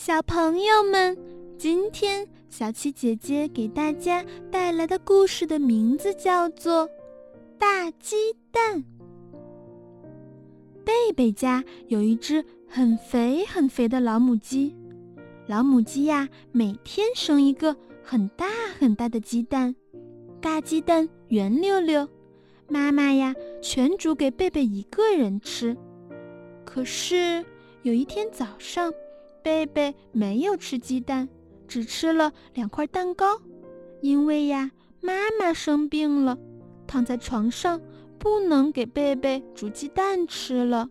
小朋友们，今天小七姐姐给大家带来的故事的名字叫做《大鸡蛋》。贝贝家有一只很肥很肥的老母鸡，老母鸡呀，每天生一个很大很大的鸡蛋，大鸡蛋圆溜溜，妈妈呀全煮给贝贝一个人吃。可是有一天早上，贝贝没有吃鸡蛋，只吃了两块蛋糕，因为呀，妈妈生病了，躺在床上，不能给贝贝煮鸡蛋吃了。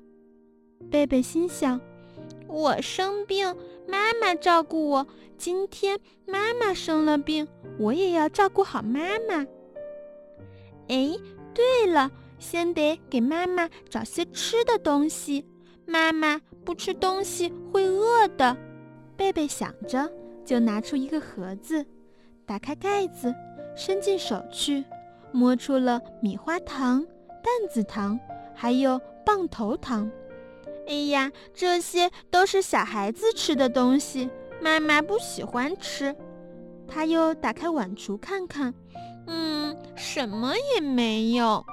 贝贝心想：我生病，妈妈照顾我；今天妈妈生了病，我也要照顾好妈妈。哎，对了，先得给妈妈找些吃的东西。妈妈不吃东西会饿的，贝贝想着，就拿出一个盒子，打开盖子，伸进手去，摸出了米花糖、担子糖，还有棒头糖。哎呀，这些都是小孩子吃的东西，妈妈不喜欢吃。他又打开碗橱看看，嗯，什么也没有。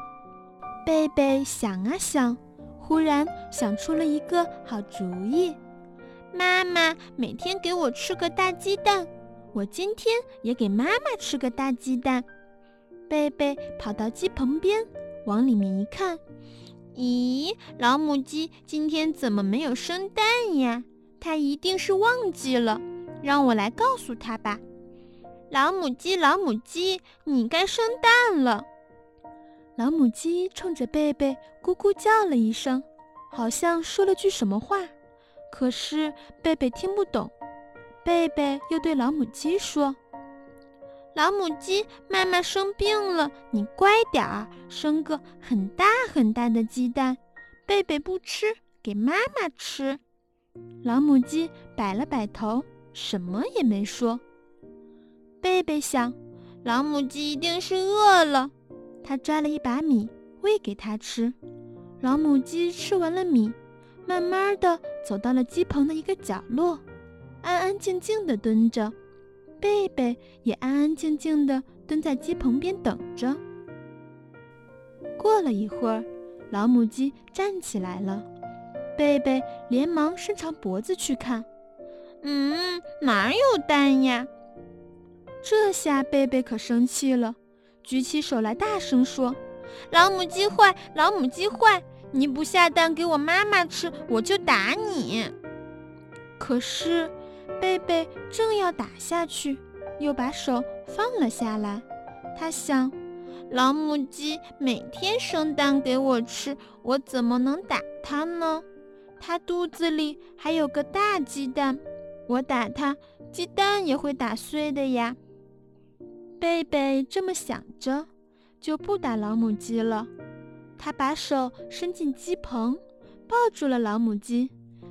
贝贝想啊想。忽然想出了一个好主意，妈妈每天给我吃个大鸡蛋，我今天也给妈妈吃个大鸡蛋。贝贝跑到鸡棚边，往里面一看，咦，老母鸡今天怎么没有生蛋呀？它一定是忘记了，让我来告诉它吧。老母鸡，老母鸡，你该生蛋了。老母鸡冲着贝贝咕咕叫了一声，好像说了句什么话，可是贝贝听不懂。贝贝又对老母鸡说：“老母鸡，妈妈生病了，你乖点儿，生个很大很大的鸡蛋。贝贝不吃，给妈妈吃。”老母鸡摆了摆头，什么也没说。贝贝想，老母鸡一定是饿了。他抓了一把米喂给它吃，老母鸡吃完了米，慢慢的走到了鸡棚的一个角落，安安静静的蹲着。贝贝也安安静静的蹲在鸡棚边等着。过了一会儿，老母鸡站起来了，贝贝连忙伸长脖子去看，嗯，哪有蛋呀？这下贝贝可生气了。举起手来，大声说：“老母鸡坏，老母鸡坏！你不下蛋给我妈妈吃，我就打你。”可是，贝贝正要打下去，又把手放了下来。他想：“老母鸡每天生蛋给我吃，我怎么能打它呢？它肚子里还有个大鸡蛋，我打它，鸡蛋也会打碎的呀。”贝贝这么想着，就不打老母鸡了。他把手伸进鸡棚，抱住了老母鸡，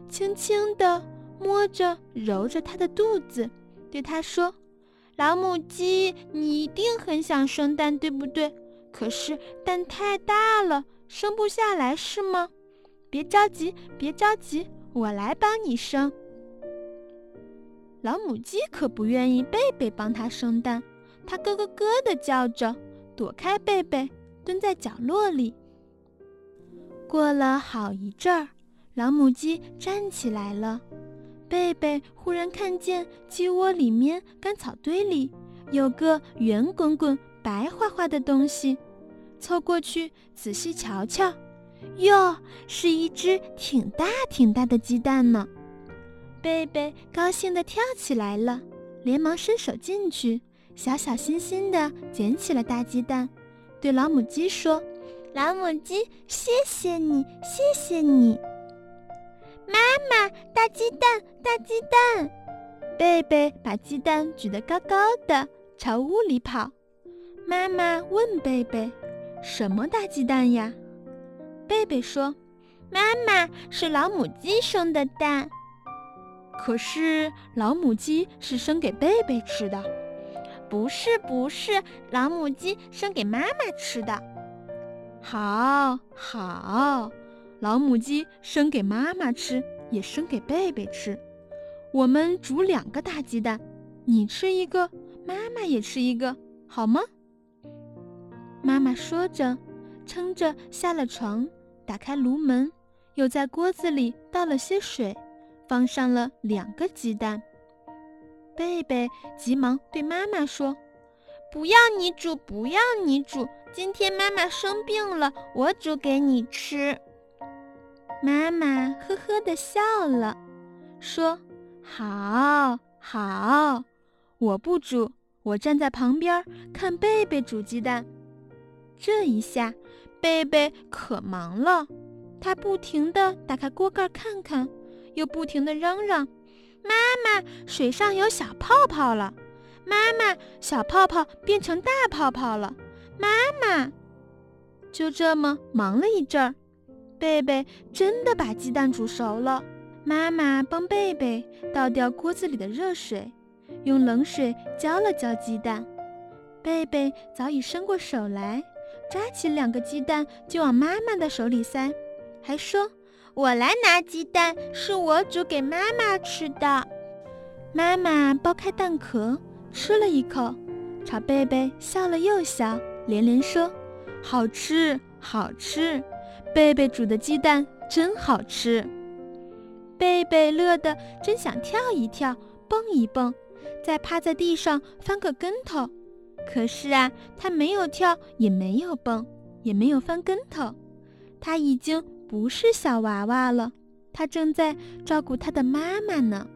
轻轻地摸着、揉着它的肚子，对它说：“老母鸡，你一定很想生蛋，对不对？可是蛋太大了，生不下来，是吗？别着急，别着急，我来帮你生。”老母鸡可不愿意贝贝帮它生蛋。它咯咯咯地叫着，躲开贝贝，蹲在角落里。过了好一阵儿，老母鸡站起来了。贝贝忽然看见鸡窝里面干草堆里有个圆滚滚、白花花的东西，凑过去仔细瞧瞧，哟，是一只挺大挺大的鸡蛋呢。贝贝高兴地跳起来了，连忙伸手进去。小小心心地捡起了大鸡蛋，对老母鸡说：“老母鸡，谢谢你，谢谢你。”妈妈，大鸡蛋，大鸡蛋！贝贝把鸡蛋举得高高的，朝屋里跑。妈妈问贝贝：“什么大鸡蛋呀？”贝贝说：“妈妈是老母鸡生的蛋。”可是老母鸡是生给贝贝吃的。不是不是，老母鸡生给妈妈吃的。好，好，老母鸡生给妈妈吃，也生给贝贝吃。我们煮两个大鸡蛋，你吃一个，妈妈也吃一个，好吗？”妈妈说着，撑着下了床，打开炉门，又在锅子里倒了些水，放上了两个鸡蛋。贝贝急忙对妈妈说：“不要你煮，不要你煮，今天妈妈生病了，我煮给你吃。”妈妈呵呵地笑了，说：“好，好，我不煮，我站在旁边看贝贝煮鸡蛋。”这一下，贝贝可忙了，他不停地打开锅盖看看，又不停地嚷嚷。妈妈，水上有小泡泡了！妈妈，小泡泡变成大泡泡了！妈妈，就这么忙了一阵儿，贝贝真的把鸡蛋煮熟了。妈妈帮贝贝倒掉锅子里的热水，用冷水浇了浇鸡蛋。贝贝早已伸过手来，抓起两个鸡蛋就往妈妈的手里塞，还说。我来拿鸡蛋，是我煮给妈妈吃的。妈妈剥开蛋壳，吃了一口，朝贝贝笑了又笑，连连说：“好吃，好吃！贝贝煮的鸡蛋真好吃。”贝贝乐得真想跳一跳，蹦一蹦，再趴在地上翻个跟头。可是啊，他没有跳，也没有蹦，也没有翻跟头，他已经。不是小娃娃了，他正在照顾他的妈妈呢。